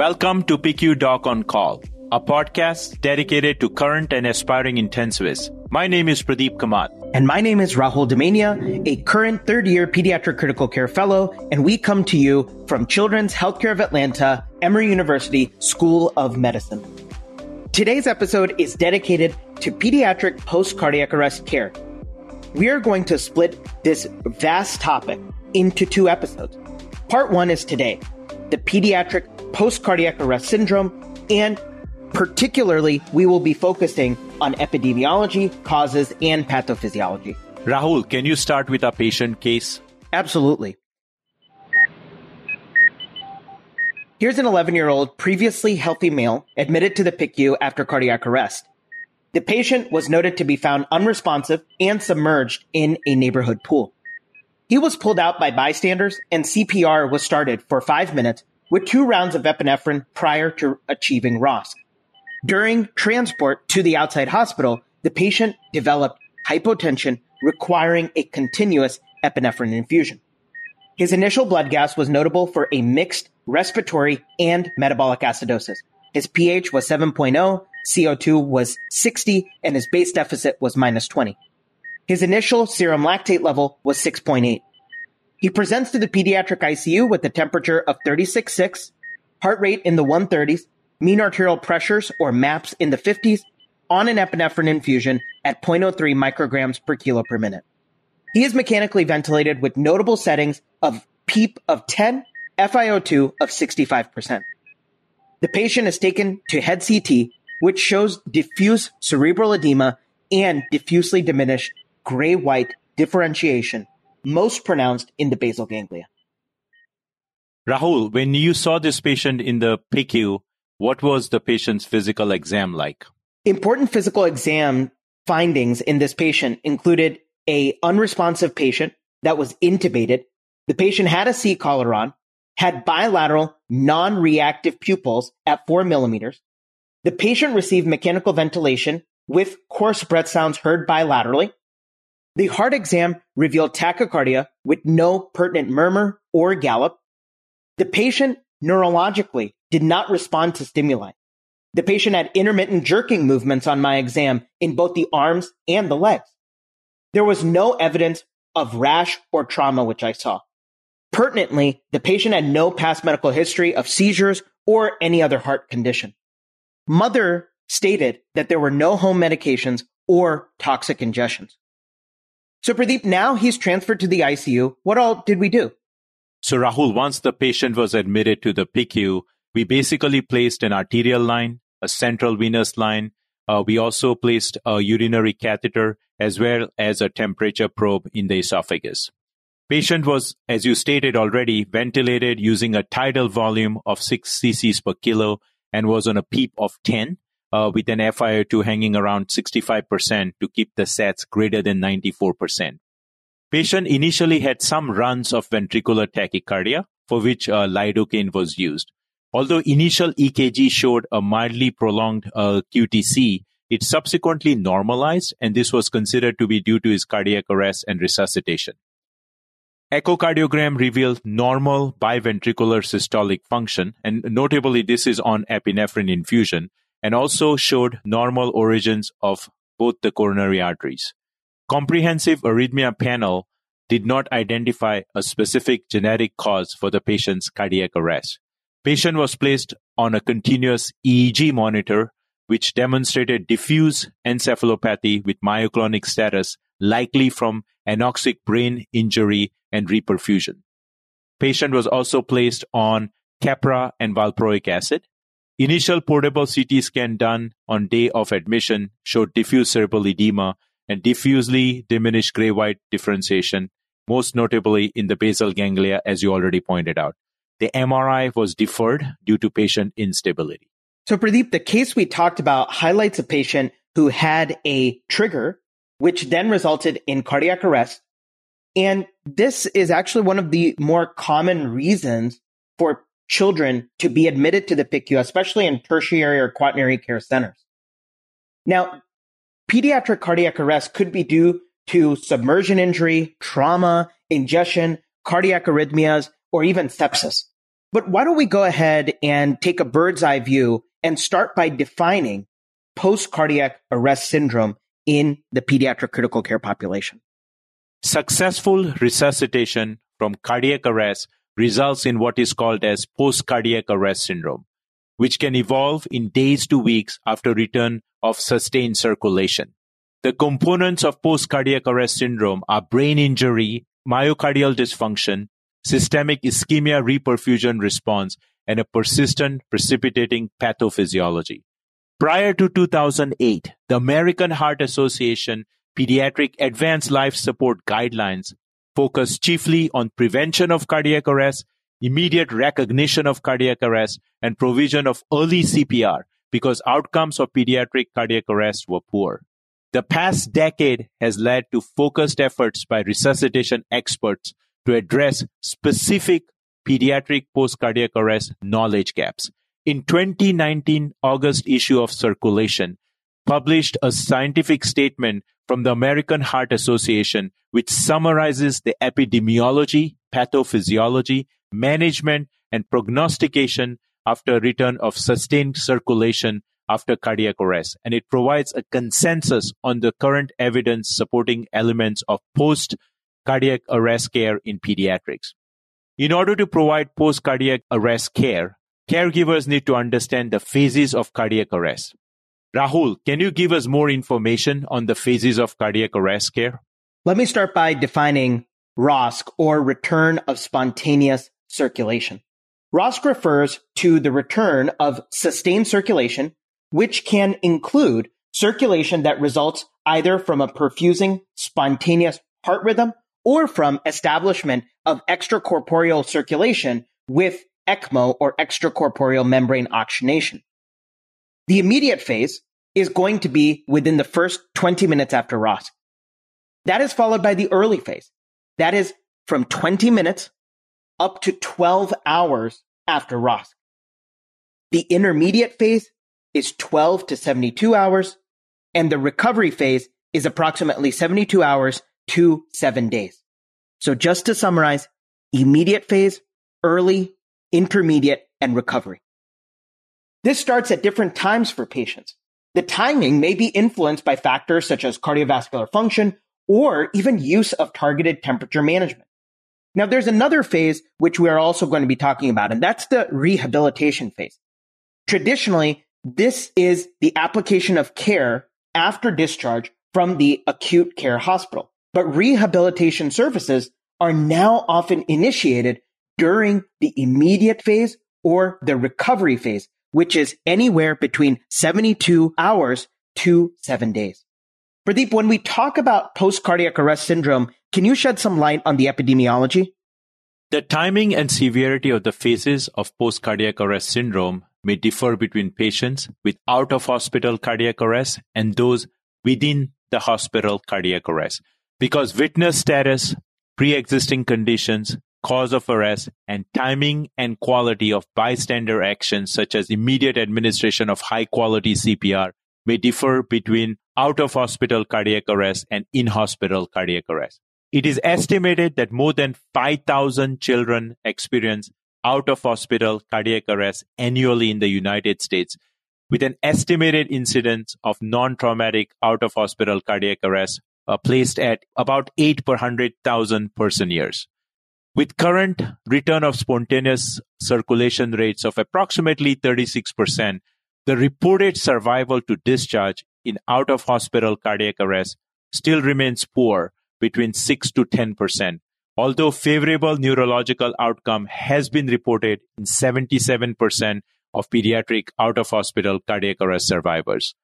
Welcome to PICU Doc on Call, a podcast dedicated to current and aspiring intensivists. My name is Pradeep Kamat. And my name is Rahul Damania, a current third year pediatric critical care fellow, and we come to you from Children's Healthcare of Atlanta, Emory University School of Medicine. Today's episode is dedicated to pediatric post cardiac arrest care. We are going to split this vast topic into two episodes. Part one is today, the pediatric post cardiac arrest syndrome, and particularly, we will be focusing on epidemiology, causes, and pathophysiology. Rahul, can you start with a patient case? Absolutely. Here's an 11 year old previously healthy male admitted to the PICU after cardiac arrest. The patient was noted to be found unresponsive and submerged in a neighborhood pool. He was pulled out by bystanders and CPR was started for five minutes with two rounds of epinephrine prior to achieving ROSC. During transport to the outside hospital, the patient developed hypotension requiring a continuous epinephrine infusion. His initial blood gas was notable for a mixed respiratory and metabolic acidosis. His pH was 7.0, CO2 was 60, and his base deficit was minus 20. His initial serum lactate level was 6.8. He presents to the pediatric ICU with a temperature of 36.6, heart rate in the 130s, mean arterial pressures or MAPS in the 50s, on an epinephrine infusion at 0.03 micrograms per kilo per minute. He is mechanically ventilated with notable settings of PEEP of 10, FiO2 of 65%. The patient is taken to head CT, which shows diffuse cerebral edema and diffusely diminished gray-white differentiation most pronounced in the basal ganglia. Rahul, when you saw this patient in the PICU, what was the patient's physical exam like? Important physical exam findings in this patient included a unresponsive patient that was intubated. The patient had a C collar on, had bilateral non-reactive pupils at four millimeters. The patient received mechanical ventilation with coarse breath sounds heard bilaterally. The heart exam revealed tachycardia with no pertinent murmur or gallop. The patient neurologically did not respond to stimuli. The patient had intermittent jerking movements on my exam in both the arms and the legs. There was no evidence of rash or trauma, which I saw. Pertinently, the patient had no past medical history of seizures or any other heart condition. Mother stated that there were no home medications or toxic ingestions. So Pradeep, now he's transferred to the ICU. What all did we do? So Rahul, once the patient was admitted to the PICU, we basically placed an arterial line, a central venous line. Uh, we also placed a urinary catheter as well as a temperature probe in the esophagus. Patient was, as you stated already, ventilated using a tidal volume of 6 cc's per kilo and was on a PEEP of 10 uh, with an FiO2 hanging around 65% to keep the sats greater than 94%. Patient initially had some runs of ventricular tachycardia, for which uh, lidocaine was used. Although initial EKG showed a mildly prolonged uh, QTC, it subsequently normalized, and this was considered to be due to his cardiac arrest and resuscitation. Echocardiogram revealed normal biventricular systolic function, and notably, this is on epinephrine infusion, and also showed normal origins of both the coronary arteries. Comprehensive arrhythmia panel did not identify a specific genetic cause for the patient's cardiac arrest. Patient was placed on a continuous EEG monitor which demonstrated diffuse encephalopathy with myoclonic status likely from anoxic brain injury and reperfusion. Patient was also placed on Keppra and valproic acid Initial portable CT scan done on day of admission showed diffuse cerebral edema and diffusely diminished gray-white differentiation, most notably in the basal ganglia, as you already pointed out. The MRI was deferred due to patient instability. So, Pradeep, the case we talked about highlights a patient who had a trigger, which then resulted in cardiac arrest. And this is actually one of the more common reasons for children to be admitted to the PICU, especially in tertiary or quaternary care centers. Now, pediatric cardiac arrest could be due to submersion injury, trauma, ingestion, cardiac arrhythmias, or even sepsis. But why don't we go ahead and take a bird's eye view and start by defining post cardiac arrest syndrome in the pediatric critical care population? Successful resuscitation from cardiac arrest results in what is called as post cardiac arrest syndrome, which can evolve in days to weeks after return of sustained circulation. The components of post cardiac arrest syndrome are brain injury, myocardial dysfunction, systemic ischemia reperfusion response, and a persistent precipitating pathophysiology. Prior to 2008, the American Heart Association Pediatric Advanced Life Support Guidelines focused chiefly on prevention of cardiac arrest, immediate recognition of cardiac arrest, and provision of early CPR because outcomes of pediatric cardiac arrest were poor. The past decade has led to focused efforts by resuscitation experts to address specific pediatric post-cardiac arrest knowledge gaps. In 2019 August issue of Circulation, published a scientific statement from the American Heart Association which summarizes the epidemiology, pathophysiology, management, and prognostication after return of sustained circulation after cardiac arrest. And it provides a consensus on the current evidence supporting elements of post cardiac arrest care in pediatrics. In order to provide post cardiac arrest care, caregivers need to understand the phases of cardiac arrest. Rahul, can you give us more information on the phases of cardiac arrest care? Let me start by defining ROSC or return of spontaneous circulation. ROSC refers to the return of sustained circulation, which can include circulation that results either from a perfusing spontaneous heart rhythm or from establishment of extracorporeal circulation with ECMO or extracorporeal membrane oxygenation. The immediate phase is going to be within the first 20 minutes after ROSC. That is followed by the early phase. That is from 20 minutes up to 12 hours after ROSC. The intermediate phase is 12 to 72 hours, and the recovery phase is approximately 72 hours to seven days. So just to summarize, immediate phase, early, intermediate, and recovery. This starts at different times for patients. The timing may be influenced by factors such as cardiovascular function or even use of targeted temperature management. Now, there's another phase which we are also going to be talking about, and that's the rehabilitation phase. Traditionally, this is the application of care after discharge from the acute care hospital. But rehabilitation services are now often initiated during the immediate phase or the recovery phase, which is anywhere between 72 hours to seven days. Pradeep, when we talk about post cardiac arrest syndrome, can you shed some light on the epidemiology? The timing and severity of the phases of post cardiac arrest syndrome may differ between patients with out of hospital cardiac arrest and those within the hospital cardiac arrest because witness status, pre existing conditions, cause of arrest, and timing and quality of bystander actions, such as immediate administration of high quality CPR, may differ between out of hospital cardiac arrest and in hospital cardiac arrest. It is estimated that more than 5,000 children experience out of hospital cardiac arrest annually in the United States, with an estimated incidence of non traumatic out of hospital cardiac arrest uh, placed at about 8 per 100,000 person years. With current return of spontaneous circulation rates of approximately 36%, the reported survival to discharge in out of hospital cardiac arrest still remains poor between 6 to 10%, although favorable neurological outcome has been reported in 77% of pediatric out of hospital cardiac arrest survivors.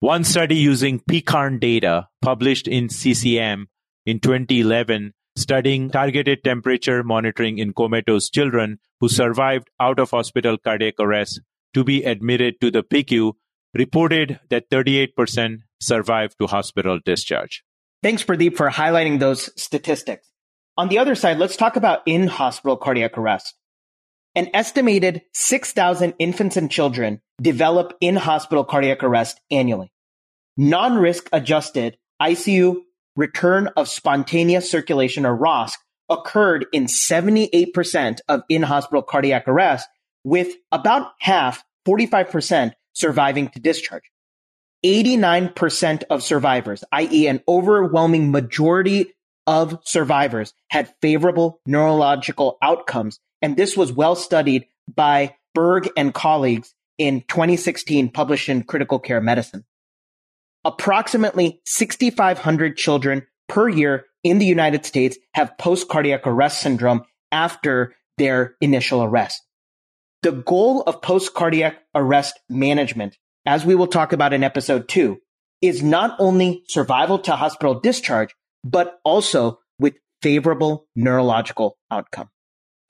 One study using PECARN data published in CCM in 2011 studying targeted temperature monitoring in comatose children who survived out of hospital cardiac arrest to be admitted to the PICU reported that 38% survived to hospital discharge. Thanks, Pradeep, for highlighting those statistics. On the other side, let's talk about in hospital cardiac arrest. An estimated 6,000 infants and children develop in hospital cardiac arrest annually. Non risk adjusted ICU return of spontaneous circulation or ROSC occurred in 78% of in-hospital cardiac arrest, with about half, 45%, surviving to discharge. 89% of survivors, i.e. an overwhelming majority of survivors had favorable neurological outcomes. And this was well studied by Berg and colleagues in 2016 published in Critical Care Medicine. Approximately 6,500 children per year in the United States have post cardiac arrest syndrome after their initial arrest. The goal of post cardiac arrest management, as we will talk about in episode two, is not only survival to hospital discharge, but also with favorable neurological outcome.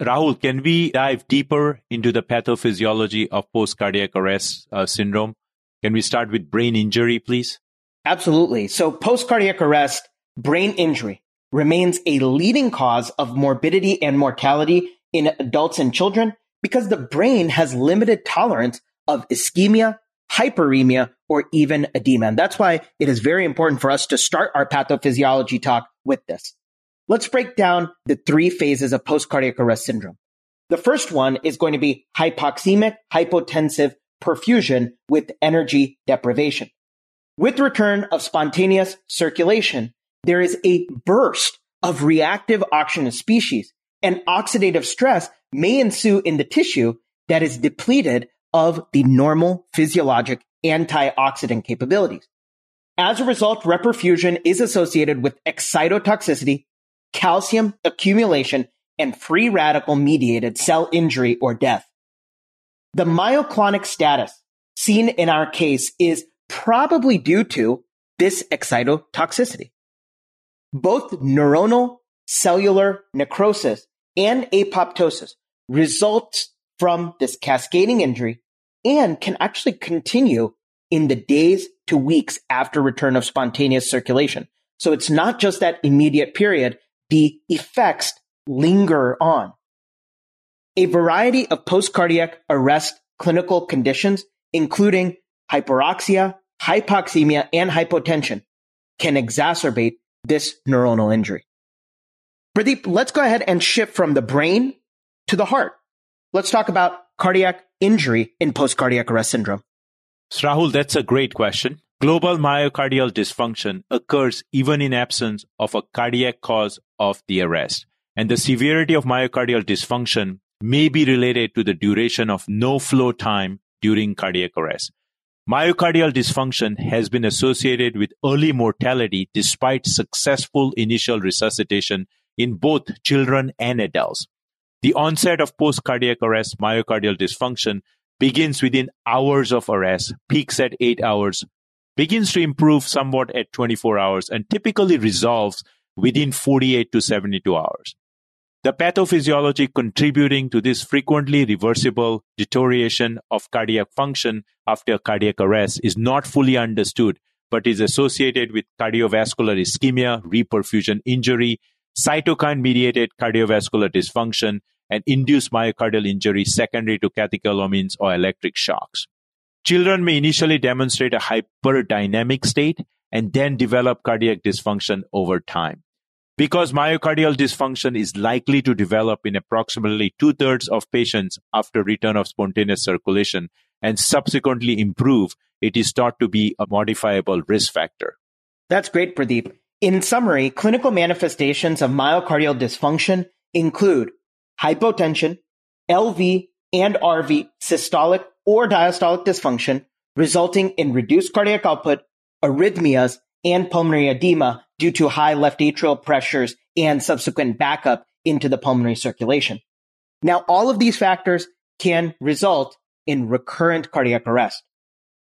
Rahul, can we dive deeper into the pathophysiology of post cardiac arrest uh, syndrome? Can we start with brain injury, please? Absolutely. So post cardiac arrest, brain injury remains a leading cause of morbidity and mortality in adults and children because the brain has limited tolerance of ischemia, hyperemia, or even edema. And that's why it is very important for us to start our pathophysiology talk with this. Let's break down the three phases of post-cardiac arrest syndrome. The first one is going to be hypoxemic hypotensive perfusion with energy deprivation. With return of spontaneous circulation, there is a burst of reactive oxygen species and oxidative stress may ensue in the tissue that is depleted of the normal physiologic antioxidant capabilities. As a result, reperfusion is associated with excitotoxicity, calcium accumulation, and free radical mediated cell injury or death. The myoclonic status seen in our case is probably due to this excitotoxicity. Both neuronal cellular necrosis and apoptosis results from this cascading injury and can actually continue in the days to weeks after return of spontaneous circulation. So it's not just that immediate period. The effects linger on. A variety of post-cardiac arrest clinical conditions, including hyperoxia, hypoxemia, and hypotension can exacerbate this neuronal injury. Pradeep, let's go ahead and shift from the brain to the heart. Let's talk about cardiac injury in post cardiac arrest syndrome. Rahul, that's a great question. Global myocardial dysfunction occurs even in absence of a cardiac cause of the arrest. And the severity of myocardial dysfunction may be related to the duration of no flow time during cardiac arrest. Myocardial dysfunction has been associated with early mortality despite successful initial resuscitation in both children and adults. The onset of post cardiac arrest myocardial dysfunction begins within hours of arrest, peaks at 8 hours, begins to improve somewhat at 24 hours, and typically resolves within 48 to 72 hours. The pathophysiology contributing to this frequently reversible deterioration of cardiac function after cardiac arrest is not fully understood, but is associated with cardiovascular ischemia, reperfusion injury, cytokine mediated cardiovascular dysfunction, and induced myocardial injury secondary to catecholamines or electric shocks. Children may initially demonstrate a hyperdynamic state and then develop cardiac dysfunction over time. Because myocardial dysfunction is likely to develop in approximately two thirds of patients after return of spontaneous circulation and subsequently improve, it is thought to be a modifiable risk factor. That's great, Pradeep. In summary, clinical manifestations of myocardial dysfunction include hypotension, LV and RV systolic or diastolic dysfunction, resulting in reduced cardiac output, arrhythmias, and pulmonary edema due to high left atrial pressures and subsequent backup into the pulmonary circulation. Now, all of these factors can result in recurrent cardiac arrest.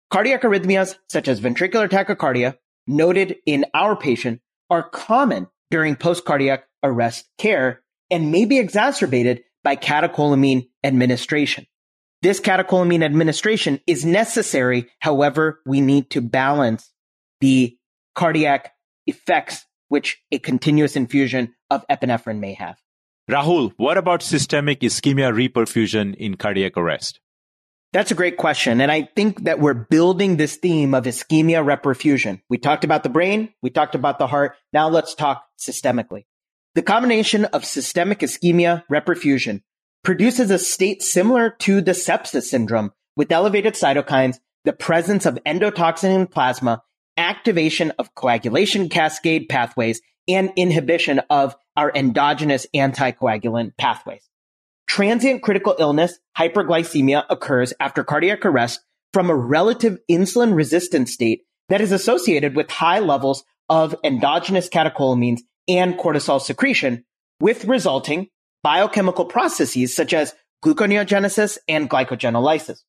Cardiac arrhythmias, such as ventricular tachycardia, noted in our patient, are common during post-cardiac arrest care and may be exacerbated by catecholamine administration. This catecholamine administration is necessary. However, we need to balance the cardiac effects which a continuous infusion of epinephrine may have. Rahul, what about systemic ischemia reperfusion in cardiac arrest? That's a great question. And I think that we're building this theme of ischemia reperfusion. We talked about the brain. We talked about the heart. Now let's talk systemically. The combination of systemic ischemia reperfusion produces a state similar to the sepsis syndrome with elevated cytokines, the presence of endotoxin in plasma, activation of coagulation cascade pathways, and inhibition of our endogenous anticoagulant pathways. Transient critical illness, hyperglycemia occurs after cardiac arrest from a relative insulin resistant state that is associated with high levels of endogenous catecholamines and cortisol secretion with resulting biochemical processes such as gluconeogenesis and glycogenolysis.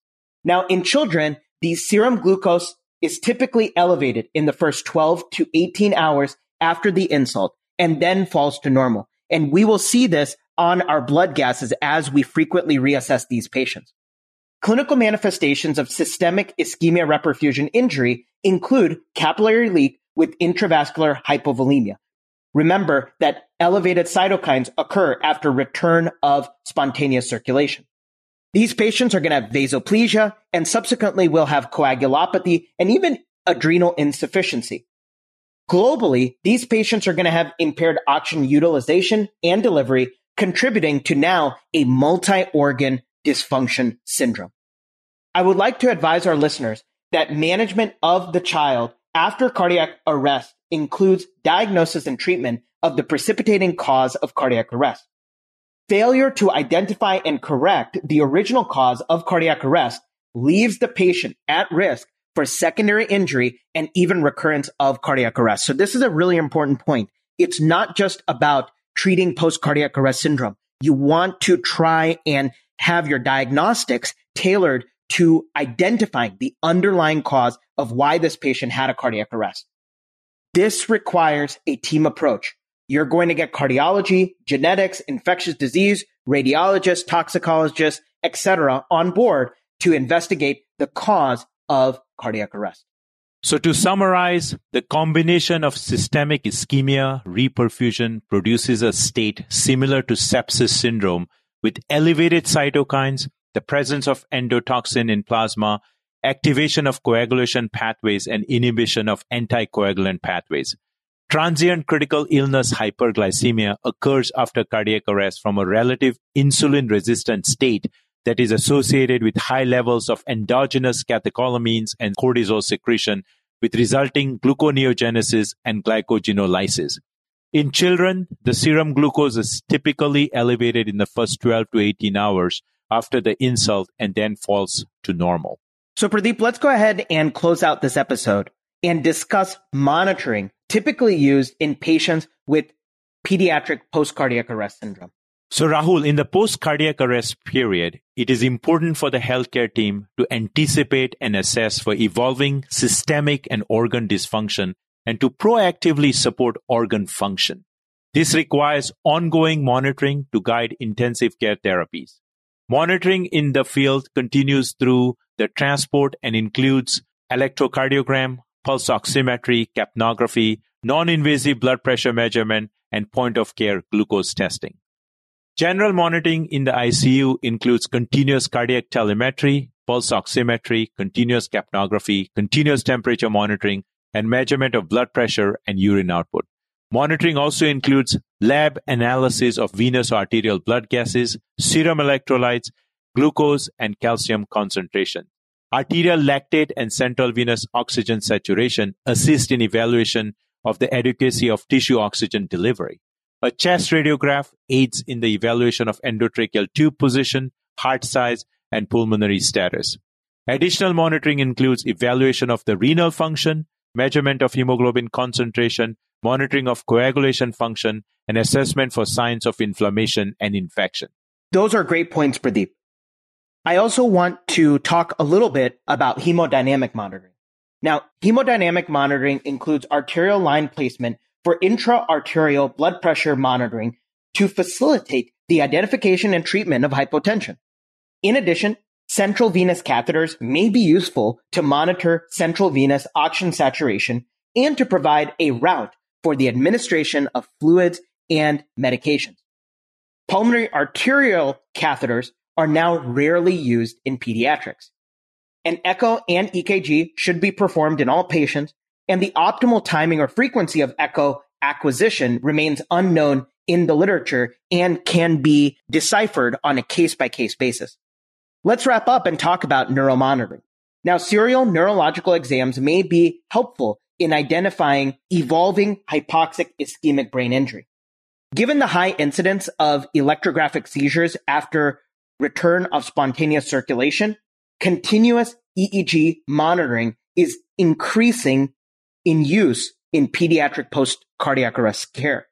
Now, in children, the serum glucose is typically elevated in the first 12 to 18 hours after the insult and then falls to normal. And we will see this on our blood gases as we frequently reassess these patients. Clinical manifestations of systemic ischemia reperfusion injury include capillary leak with intravascular hypovolemia. Remember that elevated cytokines occur after return of spontaneous circulation. These patients are going to have vasoplegia and subsequently will have coagulopathy and even adrenal insufficiency. Globally, these patients are going to have impaired oxygen utilization and delivery, contributing to now a multi-organ dysfunction syndrome. I would like to advise our listeners that management of the child after cardiac arrest includes diagnosis and treatment of the precipitating cause of cardiac arrest. Failure to identify and correct the original cause of cardiac arrest leaves the patient at risk for secondary injury and even recurrence of cardiac arrest. So this is a really important point. It's not just about treating post cardiac arrest syndrome. You want to try and have your diagnostics tailored to identifying the underlying cause of why this patient had a cardiac arrest. This requires a team approach. You're going to get cardiology, genetics, infectious disease, radiologists, toxicologists, etc. on board to investigate the cause of cardiac arrest. So to summarize, the combination of systemic ischemia reperfusion produces a state similar to sepsis syndrome with elevated cytokines, the presence of endotoxin in plasma, activation of coagulation pathways and inhibition of anticoagulant pathways. Transient critical illness hyperglycemia occurs after cardiac arrest from a relative insulin resistant state that is associated with high levels of endogenous catecholamines and cortisol secretion with resulting gluconeogenesis and glycogenolysis. In children, the serum glucose is typically elevated in the first 12 to 18 hours after the insult and then falls to normal. So, Pradeep, let's go ahead and close out this episode and discuss monitoring typically used in patients with pediatric post cardiac arrest syndrome. So, Rahul, in the post cardiac arrest period, it is important for the healthcare team to anticipate and assess for evolving systemic and organ dysfunction and to proactively support organ function. This requires ongoing monitoring to guide intensive care therapies. Monitoring in the field continues through the transport and includes electrocardiogram, pulse oximetry, capnography, non-invasive blood pressure measurement, and point of care glucose testing. General monitoring in the ICU includes continuous cardiac telemetry, pulse oximetry, continuous capnography, continuous temperature monitoring, and measurement of blood pressure and urine output. Monitoring also includes lab analysis of venous arterial blood gases, serum electrolytes, glucose, and calcium concentration. Arterial lactate and central venous oxygen saturation assist in evaluation of the adequacy of tissue oxygen delivery. A chest radiograph aids in the evaluation of endotracheal tube position, heart size, and pulmonary status. Additional monitoring includes evaluation of the renal function, measurement of hemoglobin concentration, monitoring of coagulation function, and assessment for signs of inflammation and infection. Those are great points, Pradeep. I also want to talk a little bit about hemodynamic monitoring. Now, hemodynamic monitoring includes arterial line placement for intra-arterial blood pressure monitoring to facilitate the identification and treatment of hypotension. In addition, central venous catheters may be useful to monitor central venous oxygen saturation and to provide a route for the administration of fluids and medications. Pulmonary arterial catheters are now rarely used in pediatrics. An echo and EKG should be performed in all patients and the optimal timing or frequency of echo acquisition remains unknown in the literature and can be deciphered on a case by case basis. Let's wrap up and talk about neuromonitoring. Now, serial neurological exams may be helpful in identifying evolving hypoxic ischemic brain injury. Given the high incidence of electrographic seizures after return of spontaneous circulation, continuous EEG monitoring is increasing in use in pediatric post cardiac arrest care.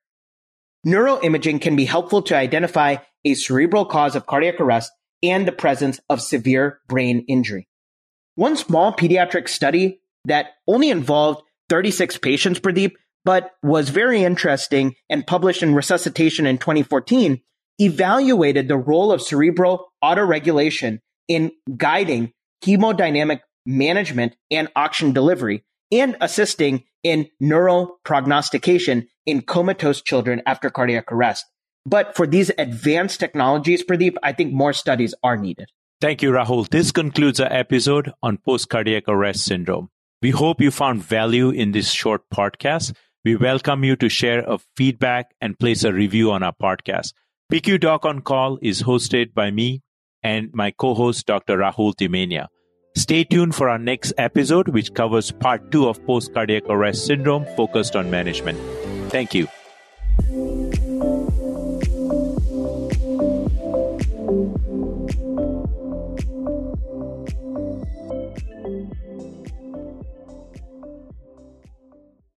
Neuroimaging can be helpful to identify a cerebral cause of cardiac arrest and the presence of severe brain injury. One small pediatric study that only involved 36 patients, Pradeep, but was very interesting and published in Resuscitation in 2014, evaluated the role of cerebral autoregulation in guiding hemodynamic management and oxygen delivery and assisting in neuroprognostication in comatose children after cardiac arrest. But for these advanced technologies, Pradeep, I think more studies are needed. Thank you, Rahul. This concludes our episode on post cardiac arrest syndrome. We hope you found value in this short podcast. We welcome you to share a feedback and place a review on our podcast. PICU Doc on Call is hosted by me and my co-host, Dr. Rahul Damania. Stay tuned for our next episode, which covers part two of post cardiac arrest syndrome focused on management. Thank you.